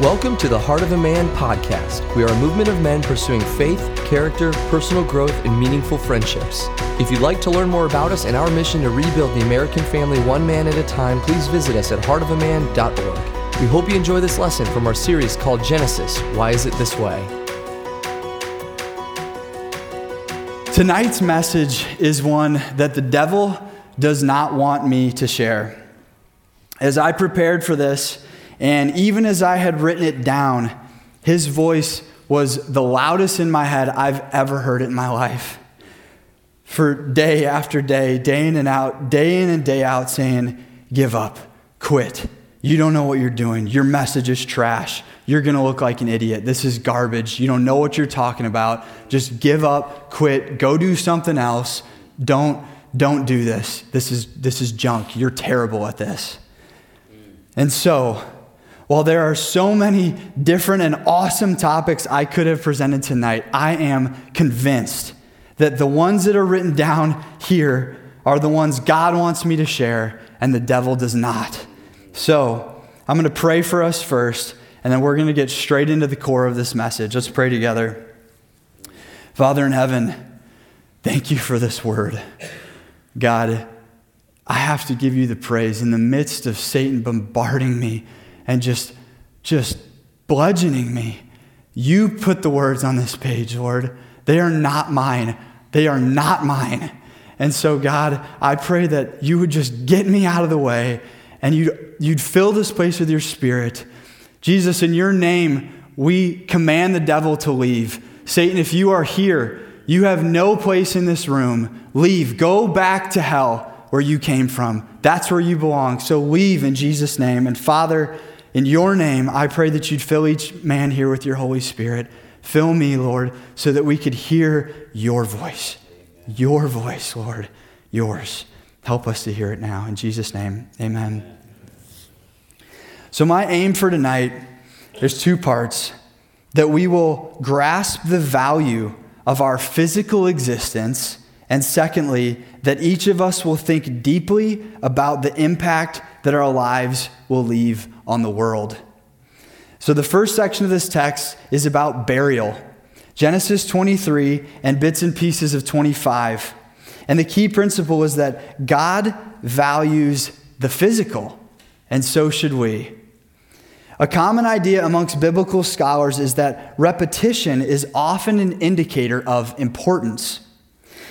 Welcome to the Heart of a Man podcast. We are a movement of men pursuing faith, character, personal growth, and meaningful friendships. If you'd like to learn more about us and our mission to rebuild the American family one man at a time, please visit us at heartofaman.org. We hope you enjoy this lesson from our series called Genesis Why Is It This Way? Tonight's message is one that the devil does not want me to share. As I prepared for this, and even as I had written it down, his voice was the loudest in my head I've ever heard it in my life. For day after day, day in and out, day in and day out, saying, Give up, quit. You don't know what you're doing. Your message is trash. You're going to look like an idiot. This is garbage. You don't know what you're talking about. Just give up, quit, go do something else. Don't don't do this. This is this is junk. You're terrible at this. And so, while there are so many different and awesome topics I could have presented tonight, I am convinced that the ones that are written down here are the ones God wants me to share and the devil does not. So, I'm going to pray for us first, and then we're going to get straight into the core of this message. Let's pray together. Father in heaven, thank you for this word. God, I have to give you the praise in the midst of Satan bombarding me and just, just bludgeoning me. You put the words on this page, Lord. They are not mine. They are not mine. And so, God, I pray that you would just get me out of the way and you'd, you'd fill this place with your spirit. Jesus, in your name, we command the devil to leave. Satan, if you are here, you have no place in this room. Leave. Go back to hell where you came from. That's where you belong. So leave in Jesus' name. And Father, in your name, I pray that you'd fill each man here with your Holy Spirit. Fill me, Lord, so that we could hear your voice. Your voice, Lord, yours. Help us to hear it now. In Jesus' name, amen. So, my aim for tonight, there's two parts that we will grasp the value of our physical existence, and secondly, that each of us will think deeply about the impact that our lives will leave on the world. So, the first section of this text is about burial Genesis 23 and bits and pieces of 25. And the key principle is that God values the physical, and so should we. A common idea amongst biblical scholars is that repetition is often an indicator of importance.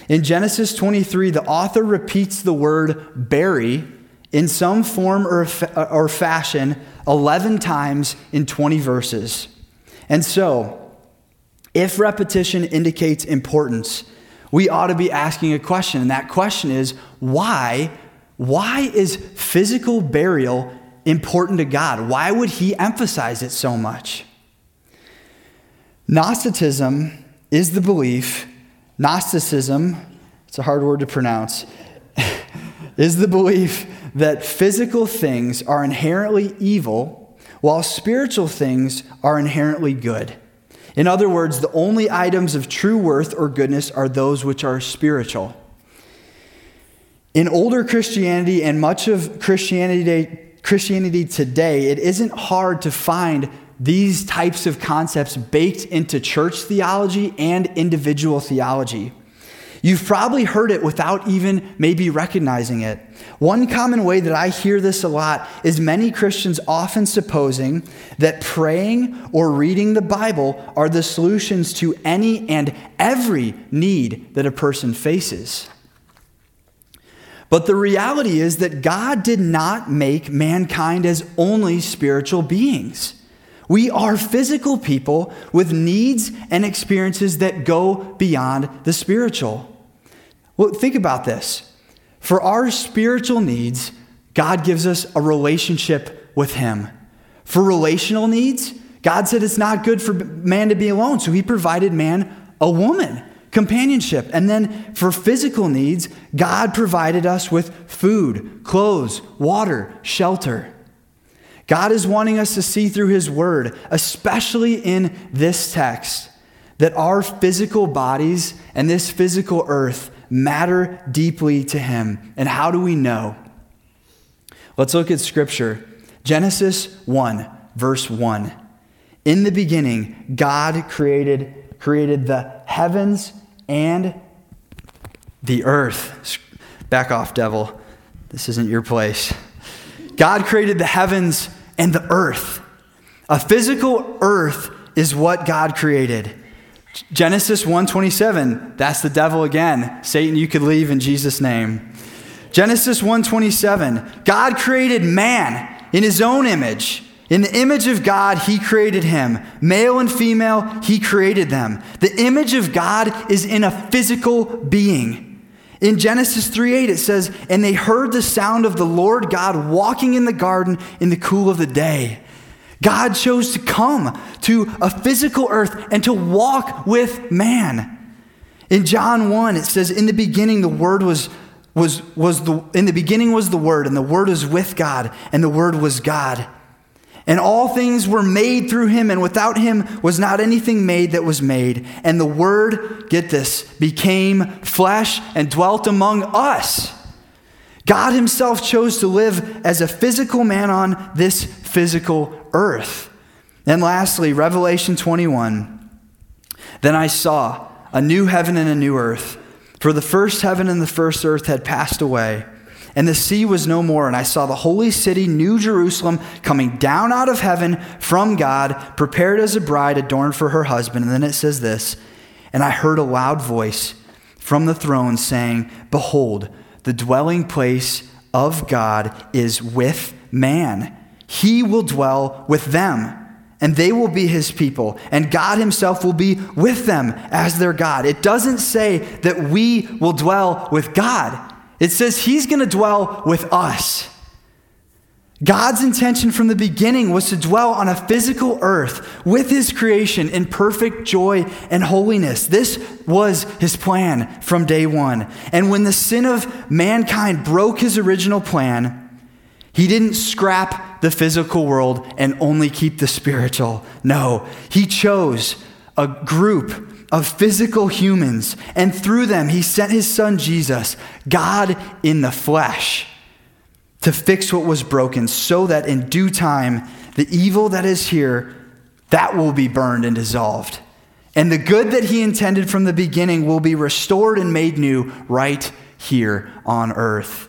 In Genesis 23, the author repeats the word bury in some form or, or fashion 11 times in 20 verses. And so, if repetition indicates importance, we ought to be asking a question. And that question is why? Why is physical burial important to God? Why would He emphasize it so much? Gnosticism is the belief, Gnosticism, it's a hard word to pronounce, is the belief that physical things are inherently evil, while spiritual things are inherently good. In other words, the only items of true worth or goodness are those which are spiritual. In older Christianity and much of Christianity, Christianity today, it isn't hard to find these types of concepts baked into church theology and individual theology. You've probably heard it without even maybe recognizing it. One common way that I hear this a lot is many Christians often supposing that praying or reading the Bible are the solutions to any and every need that a person faces. But the reality is that God did not make mankind as only spiritual beings. We are physical people with needs and experiences that go beyond the spiritual. Well, think about this. For our spiritual needs, God gives us a relationship with Him. For relational needs, God said it's not good for man to be alone, so He provided man a woman, companionship. And then for physical needs, God provided us with food, clothes, water, shelter. God is wanting us to see through His Word, especially in this text, that our physical bodies and this physical earth matter deeply to Him. And how do we know? Let's look at Scripture. Genesis 1, verse 1. In the beginning, God created, created the heavens and the earth. Back off, devil. This isn't your place. God created the heavens and the earth. A physical earth is what God created. Genesis 1:27, that's the devil again. Satan, you could leave in Jesus name. Genesis 1:27, God created man in his own image. In the image of God, he created him. Male and female, he created them. The image of God is in a physical being. In Genesis 3:8 it says, "And they heard the sound of the Lord God walking in the garden in the cool of the day." God chose to come to a physical earth and to walk with man. In John 1 it says, "In the beginning the word was was was the in the beginning was the word and the word was with God and the word was God." And all things were made through him, and without him was not anything made that was made. And the Word, get this, became flesh and dwelt among us. God Himself chose to live as a physical man on this physical earth. And lastly, Revelation 21. Then I saw a new heaven and a new earth, for the first heaven and the first earth had passed away and the sea was no more. And I saw the holy city, New Jerusalem, coming down out of heaven from God, prepared as a bride adorned for her husband. And then it says this And I heard a loud voice from the throne saying, Behold, the dwelling place of God is with man. He will dwell with them, and they will be his people, and God himself will be with them as their God. It doesn't say that we will dwell with God. It says he's going to dwell with us. God's intention from the beginning was to dwell on a physical earth with his creation in perfect joy and holiness. This was his plan from day one. And when the sin of mankind broke his original plan, he didn't scrap the physical world and only keep the spiritual. No, he chose a group of physical humans, and through them, he sent his son Jesus, God in the flesh, to fix what was broken, so that in due time, the evil that is here, that will be burned and dissolved. And the good that he intended from the beginning will be restored and made new right here on earth.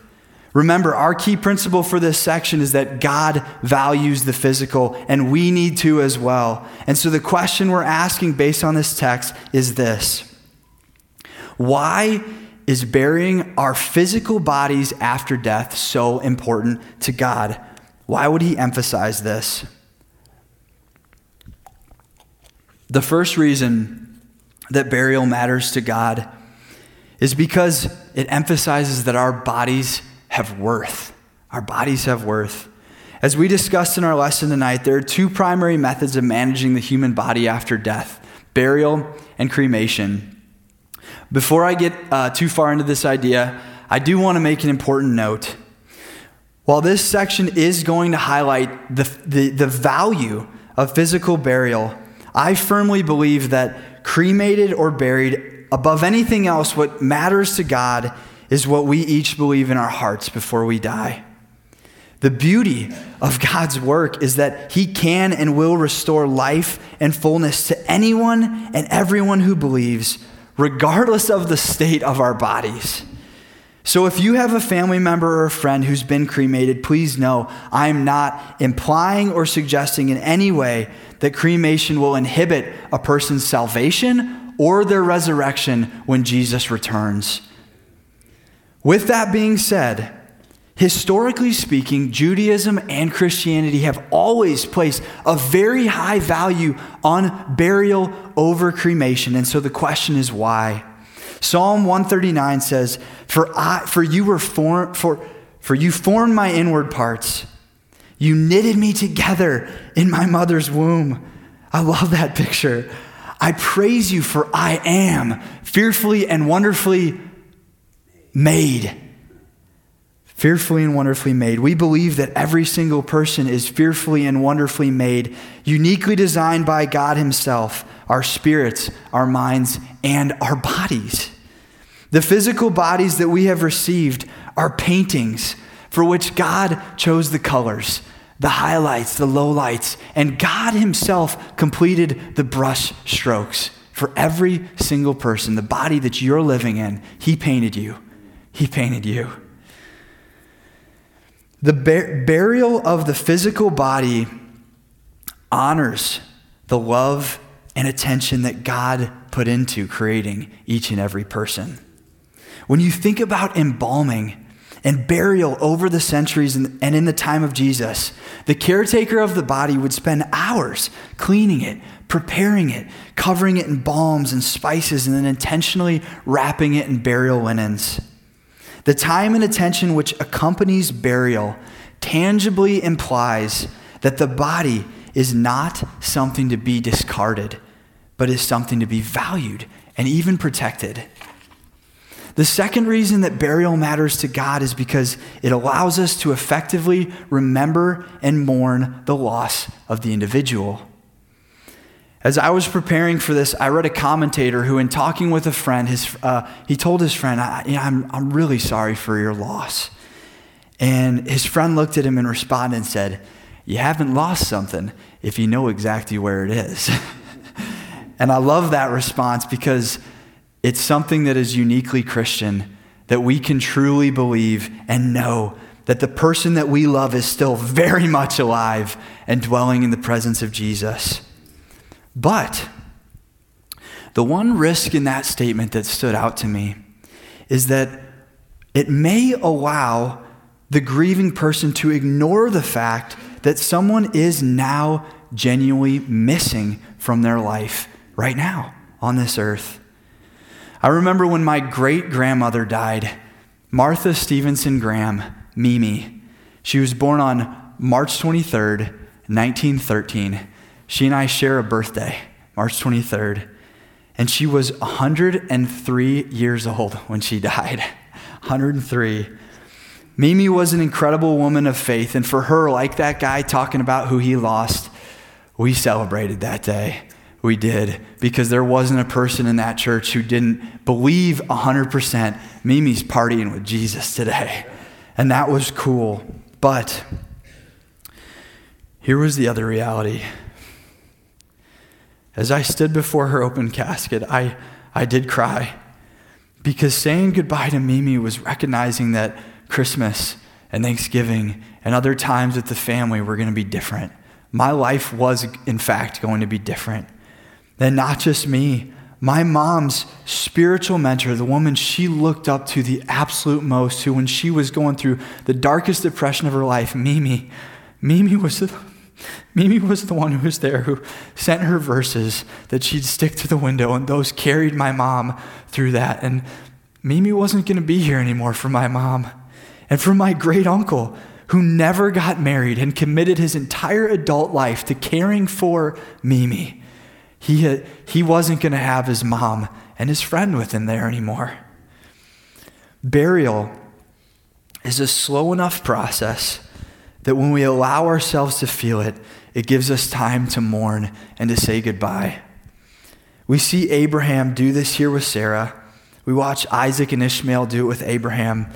Remember, our key principle for this section is that God values the physical, and we need to as well. And so the question we're asking based on this text is this Why is burying our physical bodies after death so important to God? Why would He emphasize this? The first reason that burial matters to God is because it emphasizes that our bodies have worth. Our bodies have worth. As we discussed in our lesson tonight, there are two primary methods of managing the human body after death burial and cremation. Before I get uh, too far into this idea, I do want to make an important note. While this section is going to highlight the, the, the value of physical burial, I firmly believe that cremated or buried, above anything else, what matters to God is what we each believe in our hearts before we die. The beauty of God's work is that He can and will restore life and fullness to anyone and everyone who believes, regardless of the state of our bodies. So, if you have a family member or a friend who's been cremated, please know I'm not implying or suggesting in any way that cremation will inhibit a person's salvation or their resurrection when Jesus returns. With that being said, historically speaking, Judaism and Christianity have always placed a very high value on burial over cremation. And so the question is why? Psalm 139 says, For, I, for you were for, for you formed my inward parts. You knitted me together in my mother's womb. I love that picture. I praise you, for I am fearfully and wonderfully made. Fearfully and wonderfully made. We believe that every single person is fearfully and wonderfully made, uniquely designed by God Himself, our spirits, our minds, and our bodies. The physical bodies that we have received are paintings for which God chose the colors. the highlights, the lowlights, and God Himself completed the brush strokes for every single person. The body that you're living in, He painted you. He painted you. The bur- burial of the physical body honors the love and attention that God put into creating each and every person. When you think about embalming and burial over the centuries and in the time of Jesus, the caretaker of the body would spend hours cleaning it, preparing it, covering it in balms and spices, and then intentionally wrapping it in burial linens. The time and attention which accompanies burial tangibly implies that the body is not something to be discarded, but is something to be valued and even protected. The second reason that burial matters to God is because it allows us to effectively remember and mourn the loss of the individual. As I was preparing for this, I read a commentator who, in talking with a friend, his, uh, he told his friend, I, you know, I'm, I'm really sorry for your loss. And his friend looked at him and responded and said, You haven't lost something if you know exactly where it is. and I love that response because it's something that is uniquely Christian, that we can truly believe and know that the person that we love is still very much alive and dwelling in the presence of Jesus. But the one risk in that statement that stood out to me is that it may allow the grieving person to ignore the fact that someone is now genuinely missing from their life right now on this earth. I remember when my great grandmother died, Martha Stevenson Graham, Mimi. She was born on March 23rd, 1913. She and I share a birthday, March 23rd. And she was 103 years old when she died. 103. Mimi was an incredible woman of faith. And for her, like that guy talking about who he lost, we celebrated that day. We did, because there wasn't a person in that church who didn't believe 100% Mimi's partying with Jesus today. And that was cool. But here was the other reality. As I stood before her open casket, I, I did cry because saying goodbye to Mimi was recognizing that Christmas and Thanksgiving and other times with the family were going to be different. My life was, in fact, going to be different. And not just me, my mom's spiritual mentor, the woman she looked up to the absolute most, who, when she was going through the darkest depression of her life, Mimi, Mimi was the, Mimi was the one who was there who sent her verses that she'd stick to the window, and those carried my mom through that. And Mimi wasn't going to be here anymore for my mom. And for my great uncle, who never got married and committed his entire adult life to caring for Mimi. He, had, he wasn't going to have his mom and his friend with him there anymore. Burial is a slow enough process that when we allow ourselves to feel it, it gives us time to mourn and to say goodbye. We see Abraham do this here with Sarah. We watch Isaac and Ishmael do it with Abraham.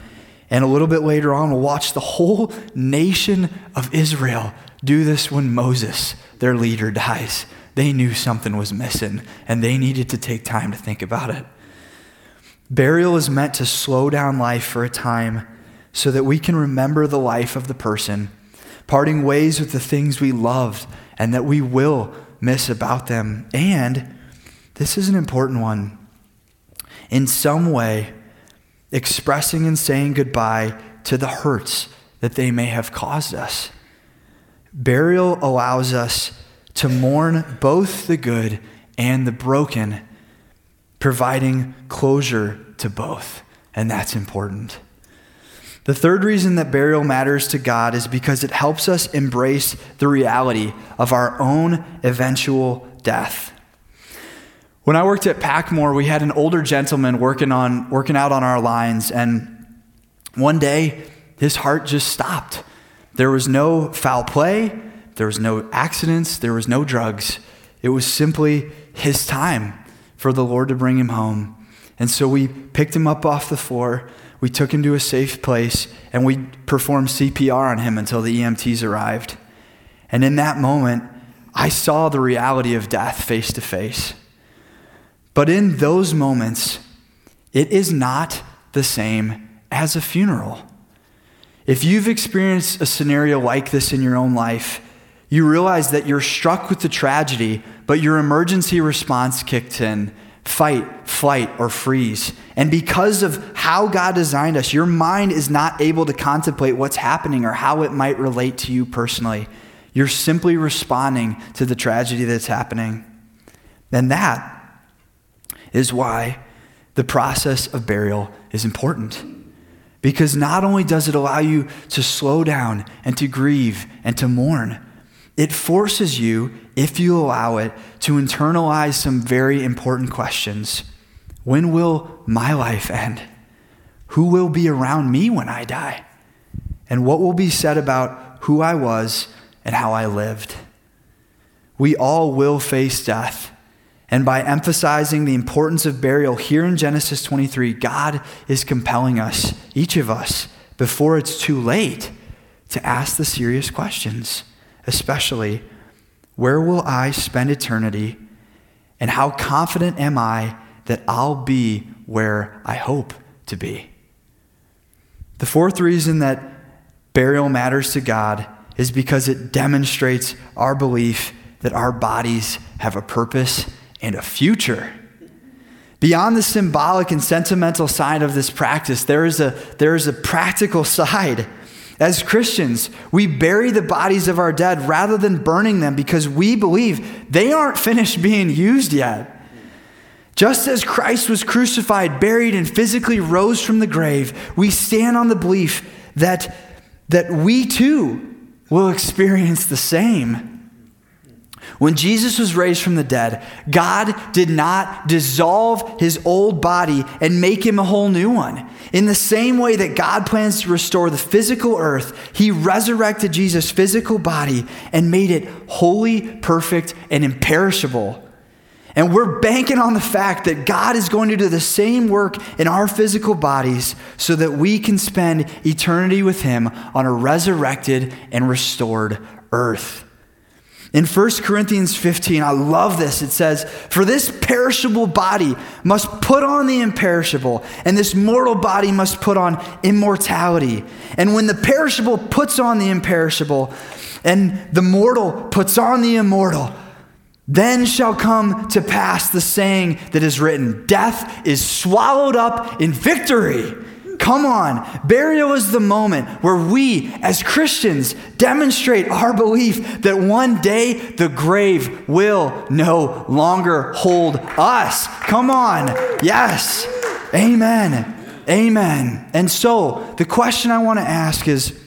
And a little bit later on, we'll watch the whole nation of Israel do this when Moses, their leader, dies. They knew something was missing and they needed to take time to think about it. Burial is meant to slow down life for a time so that we can remember the life of the person, parting ways with the things we loved and that we will miss about them. And this is an important one. In some way, expressing and saying goodbye to the hurts that they may have caused us. Burial allows us to mourn both the good and the broken, providing closure to both. And that's important. The third reason that burial matters to God is because it helps us embrace the reality of our own eventual death. When I worked at Packmore, we had an older gentleman working, on, working out on our lines, and one day his heart just stopped. There was no foul play, there was no accidents, there was no drugs. It was simply his time for the Lord to bring him home. And so we picked him up off the floor, we took him to a safe place, and we performed CPR on him until the EMTs arrived. And in that moment, I saw the reality of death face to face. But in those moments, it is not the same as a funeral. If you've experienced a scenario like this in your own life, you realize that you're struck with the tragedy, but your emergency response kicked in fight, flight, or freeze. And because of how God designed us, your mind is not able to contemplate what's happening or how it might relate to you personally. You're simply responding to the tragedy that's happening. And that is why the process of burial is important. Because not only does it allow you to slow down and to grieve and to mourn, it forces you, if you allow it, to internalize some very important questions. When will my life end? Who will be around me when I die? And what will be said about who I was and how I lived? We all will face death. And by emphasizing the importance of burial here in Genesis 23, God is compelling us, each of us, before it's too late, to ask the serious questions especially, where will I spend eternity? And how confident am I that I'll be where I hope to be? The fourth reason that burial matters to God is because it demonstrates our belief that our bodies have a purpose and a future. Beyond the symbolic and sentimental side of this practice, there is a, there is a practical side. As Christians, we bury the bodies of our dead rather than burning them because we believe they aren't finished being used yet. Just as Christ was crucified, buried, and physically rose from the grave, we stand on the belief that, that we too will experience the same. When Jesus was raised from the dead, God did not dissolve his old body and make him a whole new one. In the same way that God plans to restore the physical earth, he resurrected Jesus' physical body and made it holy, perfect, and imperishable. And we're banking on the fact that God is going to do the same work in our physical bodies so that we can spend eternity with Him on a resurrected and restored earth. In 1 Corinthians 15, I love this. It says, For this perishable body must put on the imperishable, and this mortal body must put on immortality. And when the perishable puts on the imperishable, and the mortal puts on the immortal, then shall come to pass the saying that is written Death is swallowed up in victory. Come on. Burial is the moment where we, as Christians, demonstrate our belief that one day the grave will no longer hold us. Come on. Yes. Amen. Amen. And so, the question I want to ask is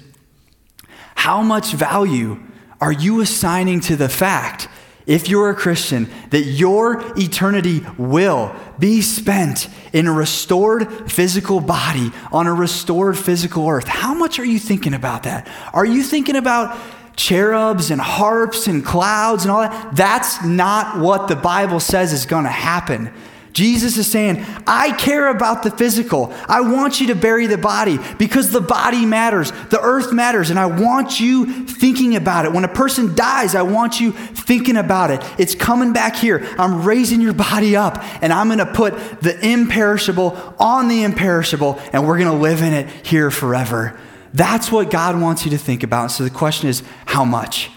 how much value are you assigning to the fact if you're a Christian, that your eternity will be spent in a restored physical body on a restored physical earth. How much are you thinking about that? Are you thinking about cherubs and harps and clouds and all that? That's not what the Bible says is going to happen. Jesus is saying, I care about the physical. I want you to bury the body because the body matters, the earth matters, and I want you thinking about it. When a person dies, I want you thinking about it. It's coming back here. I'm raising your body up, and I'm going to put the imperishable on the imperishable, and we're going to live in it here forever. That's what God wants you to think about. So the question is, how much?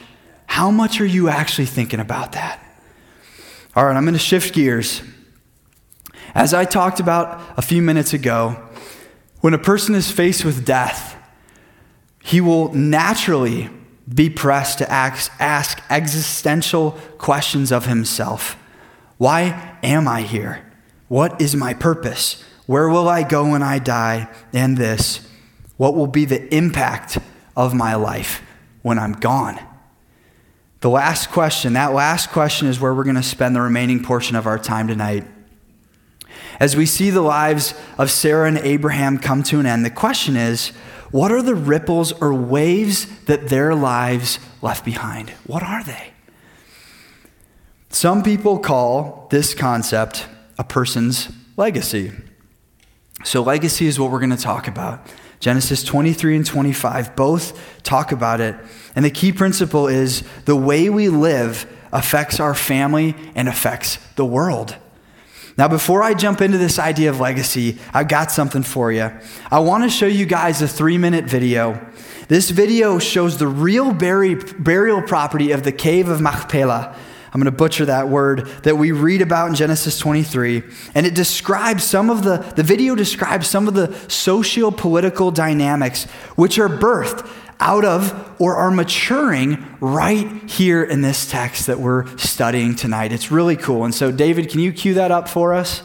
How much are you actually thinking about that? All right, I'm going to shift gears. As I talked about a few minutes ago, when a person is faced with death, he will naturally be pressed to ask, ask existential questions of himself. Why am I here? What is my purpose? Where will I go when I die? And this, what will be the impact of my life when I'm gone? The last question, that last question is where we're going to spend the remaining portion of our time tonight. As we see the lives of Sarah and Abraham come to an end, the question is what are the ripples or waves that their lives left behind? What are they? Some people call this concept a person's legacy. So, legacy is what we're going to talk about. Genesis 23 and 25 both talk about it. And the key principle is the way we live affects our family and affects the world. Now, before I jump into this idea of legacy, I've got something for you. I want to show you guys a three minute video. This video shows the real burial property of the cave of Machpelah. I'm going to butcher that word that we read about in Genesis 23. And it describes some of the, the video describes some of the socio political dynamics which are birthed out of or are maturing right here in this text that we're studying tonight. It's really cool. And so, David, can you cue that up for us?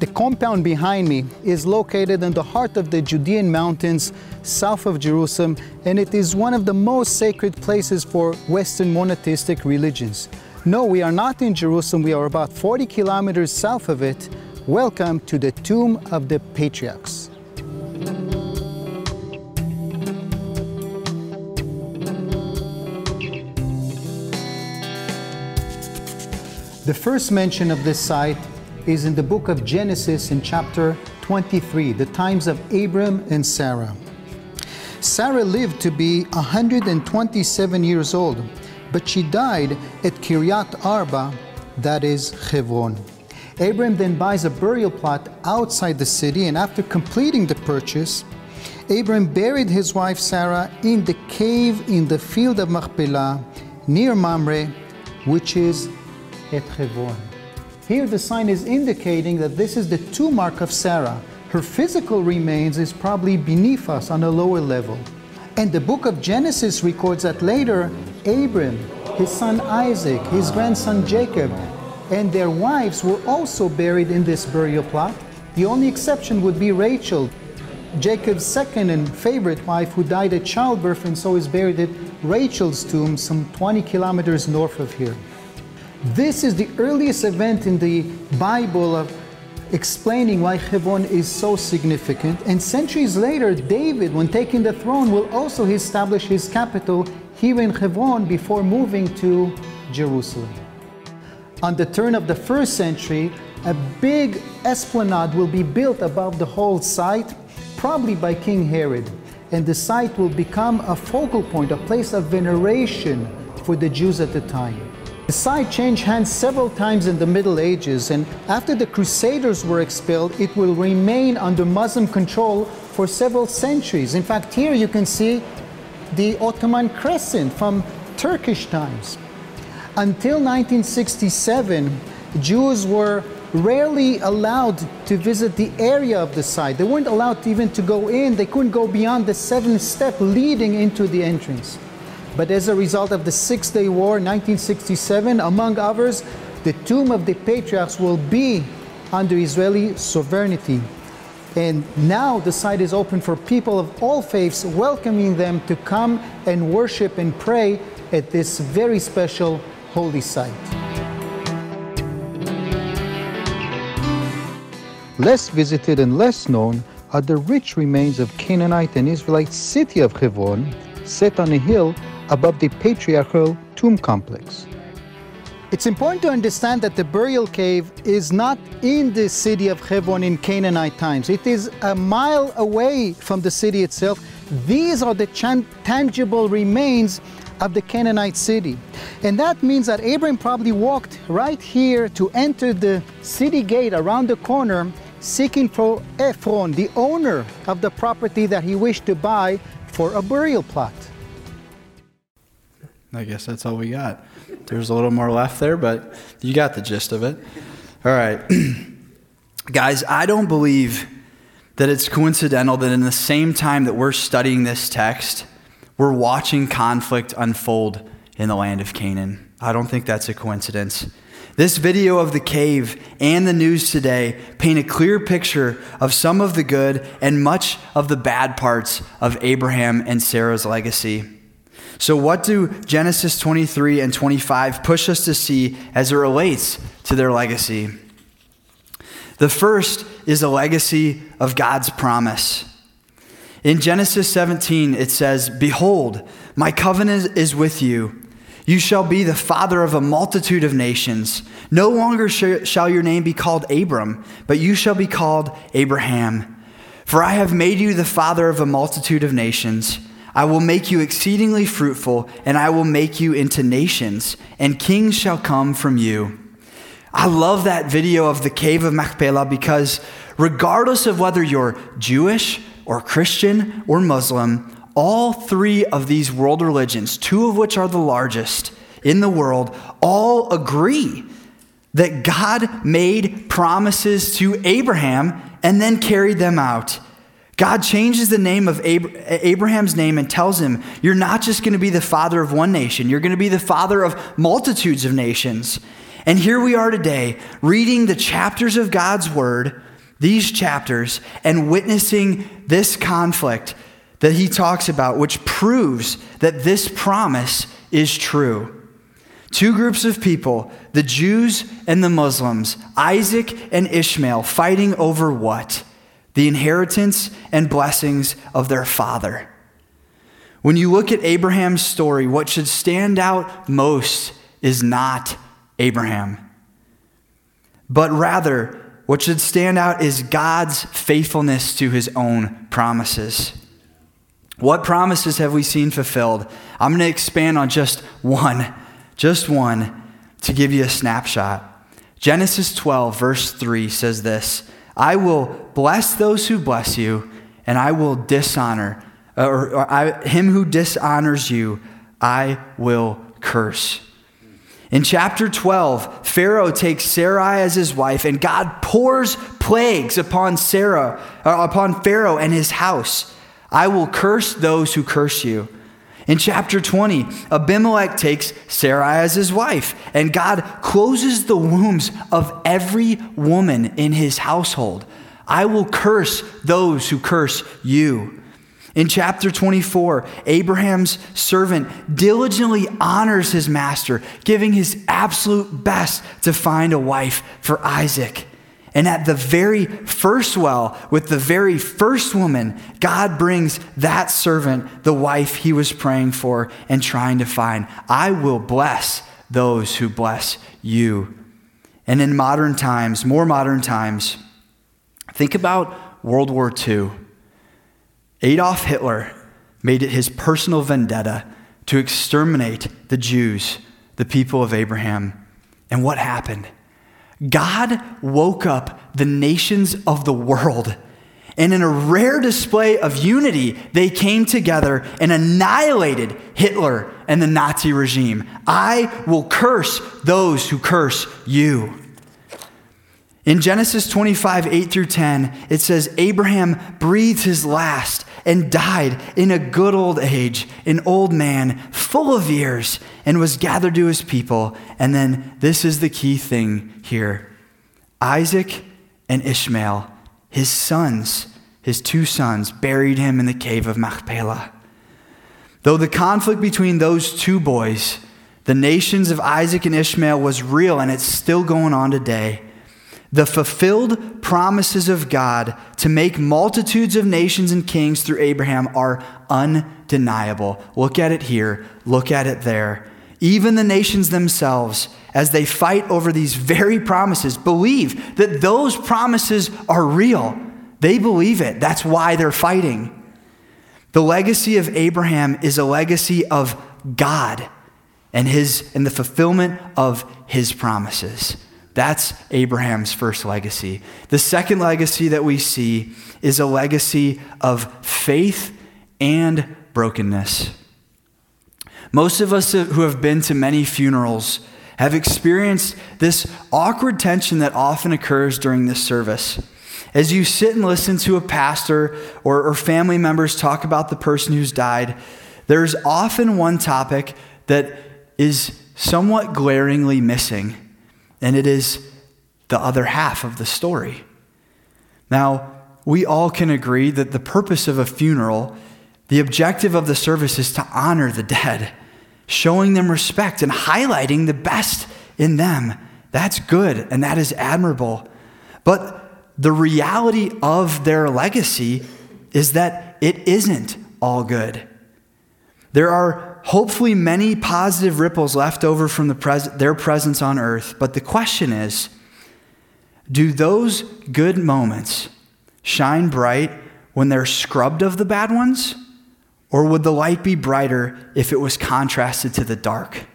The compound behind me is located in the heart of the Judean mountains south of Jerusalem, and it is one of the most sacred places for Western monotheistic religions. No, we are not in Jerusalem, we are about 40 kilometers south of it. Welcome to the Tomb of the Patriarchs. The first mention of this site is in the book of Genesis in chapter 23, the times of Abram and Sarah. Sarah lived to be 127 years old, but she died at Kiryat Arba, that is Hebron. Abram then buys a burial plot outside the city, and after completing the purchase, Abram buried his wife Sarah in the cave in the field of Machpelah near Mamre, which is at Hebron. Here the sign is indicating that this is the tomb mark of Sarah. Her physical remains is probably beneath us on a lower level. And the book of Genesis records that later, Abram, his son Isaac, his grandson Jacob, and their wives were also buried in this burial plot. The only exception would be Rachel, Jacob's second and favorite wife, who died at childbirth and so is buried at Rachel's tomb, some 20 kilometers north of here. This is the earliest event in the Bible of explaining why Hebron is so significant. And centuries later, David, when taking the throne, will also establish his capital here in Hebron before moving to Jerusalem. On the turn of the first century, a big esplanade will be built above the whole site, probably by King Herod. And the site will become a focal point, a place of veneration for the Jews at the time. The site changed hands several times in the Middle Ages, and after the Crusaders were expelled, it will remain under Muslim control for several centuries. In fact, here you can see the Ottoman crescent from Turkish times. Until 1967, Jews were rarely allowed to visit the area of the site. They weren't allowed even to go in, they couldn't go beyond the seventh step leading into the entrance. But as a result of the Six Day War, 1967, among others, the tomb of the patriarchs will be under Israeli sovereignty. And now the site is open for people of all faiths, welcoming them to come and worship and pray at this very special holy site. Less visited and less known are the rich remains of Canaanite and Israelite city of Hebron, set on a hill above the patriarchal tomb complex. It's important to understand that the burial cave is not in the city of Hebron in Canaanite times. It is a mile away from the city itself. These are the tangible remains of the Canaanite city. And that means that Abraham probably walked right here to enter the city gate around the corner seeking for Ephron, the owner of the property that he wished to buy for a burial plot. I guess that's all we got. There's a little more left there, but you got the gist of it. All right. Guys, I don't believe that it's coincidental that in the same time that we're studying this text, we're watching conflict unfold in the land of Canaan. I don't think that's a coincidence. This video of the cave and the news today paint a clear picture of some of the good and much of the bad parts of Abraham and Sarah's legacy. So, what do Genesis 23 and 25 push us to see as it relates to their legacy? The first is a legacy of God's promise. In Genesis 17, it says, Behold, my covenant is with you. You shall be the father of a multitude of nations. No longer shall your name be called Abram, but you shall be called Abraham. For I have made you the father of a multitude of nations. I will make you exceedingly fruitful, and I will make you into nations, and kings shall come from you. I love that video of the cave of Machpelah because regardless of whether you're Jewish or Christian or Muslim, all three of these world religions, two of which are the largest in the world, all agree that God made promises to Abraham and then carried them out. God changes the name of Abraham's name and tells him, You're not just going to be the father of one nation, you're going to be the father of multitudes of nations. And here we are today, reading the chapters of God's word, these chapters, and witnessing this conflict that he talks about, which proves that this promise is true. Two groups of people, the Jews and the Muslims, Isaac and Ishmael, fighting over what? The inheritance and blessings of their father. When you look at Abraham's story, what should stand out most is not Abraham, but rather, what should stand out is God's faithfulness to his own promises. What promises have we seen fulfilled? I'm going to expand on just one, just one, to give you a snapshot. Genesis 12, verse 3 says this I will bless those who bless you, and I will dishonor, or, or I, him who dishonors you, I will curse. In chapter 12, Pharaoh takes Sarai as his wife, and God pours plagues upon Sarah, uh, upon Pharaoh and his house. I will curse those who curse you. In chapter 20, Abimelech takes Sarai as his wife, and God closes the wombs of every woman in his household. I will curse those who curse you. In chapter 24, Abraham's servant diligently honors his master, giving his absolute best to find a wife for Isaac. And at the very first well, with the very first woman, God brings that servant the wife he was praying for and trying to find. I will bless those who bless you. And in modern times, more modern times, think about World War II. Adolf Hitler made it his personal vendetta to exterminate the Jews, the people of Abraham. And what happened? God woke up the nations of the world. And in a rare display of unity, they came together and annihilated Hitler and the Nazi regime. I will curse those who curse you. In Genesis 25, 8 through 10, it says, Abraham breathed his last and died in a good old age, an old man, full of years, and was gathered to his people. And then this is the key thing here Isaac and Ishmael, his sons, his two sons, buried him in the cave of Machpelah. Though the conflict between those two boys, the nations of Isaac and Ishmael, was real and it's still going on today. The fulfilled promises of God to make multitudes of nations and kings through Abraham are undeniable. Look at it here, look at it there. Even the nations themselves, as they fight over these very promises, believe that those promises are real. They believe it. That's why they're fighting. The legacy of Abraham is a legacy of God and his and the fulfillment of his promises. That's Abraham's first legacy. The second legacy that we see is a legacy of faith and brokenness. Most of us who have been to many funerals have experienced this awkward tension that often occurs during this service. As you sit and listen to a pastor or, or family members talk about the person who's died, there's often one topic that is somewhat glaringly missing and it is the other half of the story. Now, we all can agree that the purpose of a funeral, the objective of the service is to honor the dead, showing them respect and highlighting the best in them. That's good and that is admirable. But the reality of their legacy is that it isn't all good. There are hopefully many positive ripples left over from the pres- their presence on earth. But the question is do those good moments shine bright when they're scrubbed of the bad ones? Or would the light be brighter if it was contrasted to the dark?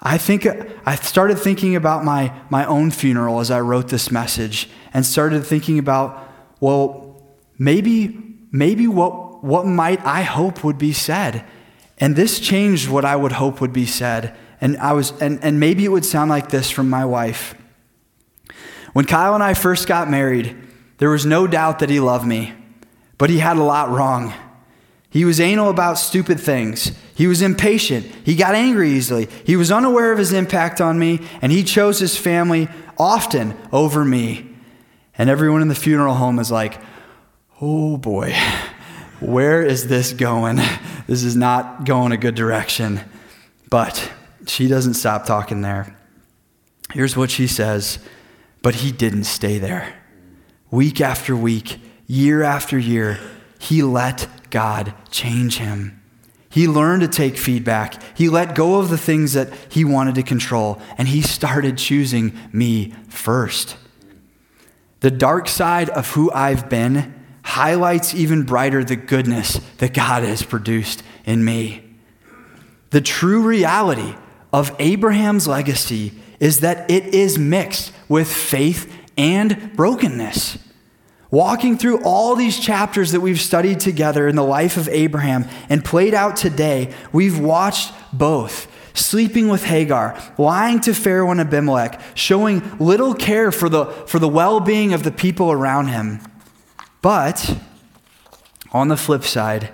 I think I started thinking about my, my own funeral as I wrote this message and started thinking about, well, maybe, maybe what, what might I hope would be said? And this changed what I would hope would be said. And I was and, and maybe it would sound like this from my wife. When Kyle and I first got married, there was no doubt that he loved me, but he had a lot wrong. He was anal about stupid things. He was impatient. He got angry easily. He was unaware of his impact on me, and he chose his family often over me. And everyone in the funeral home is like, oh boy, where is this going? This is not going a good direction. But she doesn't stop talking there. Here's what she says but he didn't stay there. Week after week, year after year, he let God change him. He learned to take feedback. He let go of the things that he wanted to control, and he started choosing me first. The dark side of who I've been highlights even brighter the goodness that God has produced in me. The true reality of Abraham's legacy is that it is mixed with faith and brokenness. Walking through all these chapters that we've studied together in the life of Abraham and played out today, we've watched both. Sleeping with Hagar, lying to Pharaoh and Abimelech, showing little care for the, for the well being of the people around him. But on the flip side,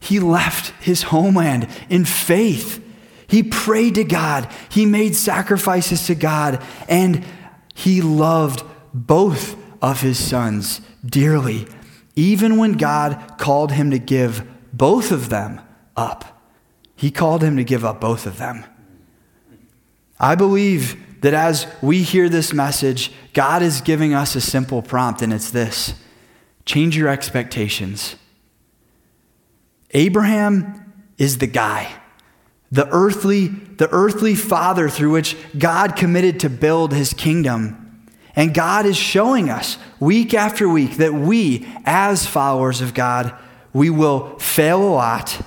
he left his homeland in faith he prayed to God, he made sacrifices to God, and he loved both of his sons dearly, even when God called him to give both of them up. He called him to give up both of them. I believe that as we hear this message, God is giving us a simple prompt, and it's this change your expectations. Abraham is the guy the earthly, the earthly father through which God committed to build his kingdom. And God is showing us week after week that we, as followers of God, we will fail a lot.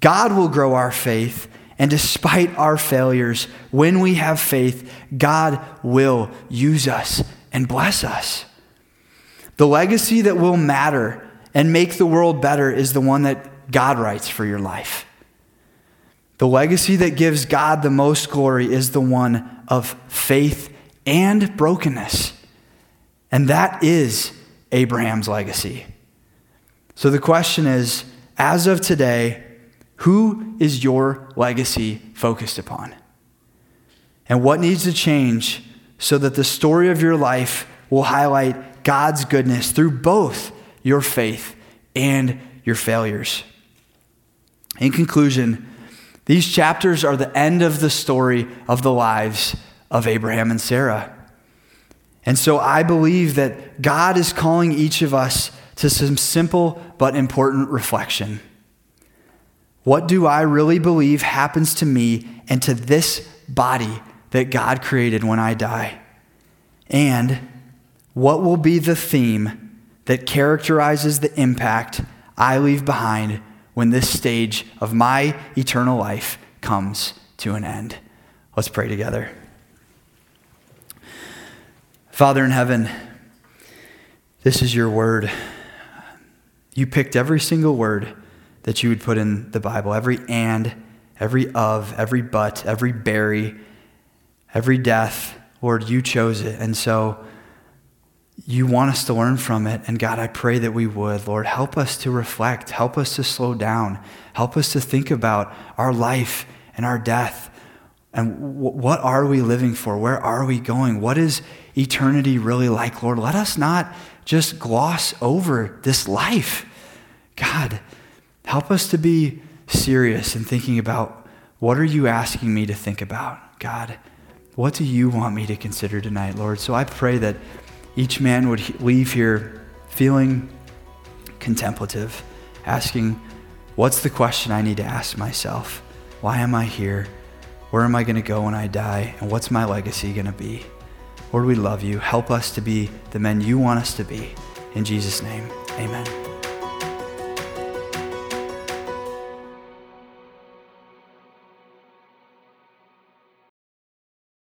God will grow our faith. And despite our failures, when we have faith, God will use us and bless us. The legacy that will matter and make the world better is the one that God writes for your life. The legacy that gives God the most glory is the one of faith and brokenness. And that is Abraham's legacy. So the question is as of today, who is your legacy focused upon? And what needs to change so that the story of your life will highlight God's goodness through both your faith and your failures? In conclusion, these chapters are the end of the story of the lives of Abraham and Sarah. And so I believe that God is calling each of us to some simple but important reflection. What do I really believe happens to me and to this body that God created when I die? And what will be the theme that characterizes the impact I leave behind when this stage of my eternal life comes to an end. Let's pray together. Father in heaven, this is your word. You picked every single word that you would put in the Bible every and, every of, every but, every bury, every death. Lord, you chose it. And so, you want us to learn from it. And God, I pray that we would. Lord, help us to reflect, help us to slow down, help us to think about our life and our death. And w- what are we living for? Where are we going? What is eternity really like, Lord? Let us not just gloss over this life. God, help us to be serious in thinking about what are you asking me to think about, God? What do you want me to consider tonight, Lord? So I pray that each man would leave here feeling contemplative, asking What's the question I need to ask myself? Why am I here? Where am I going to go when I die? And what's my legacy going to be? Lord, we love you. Help us to be the men you want us to be. In Jesus' name, amen.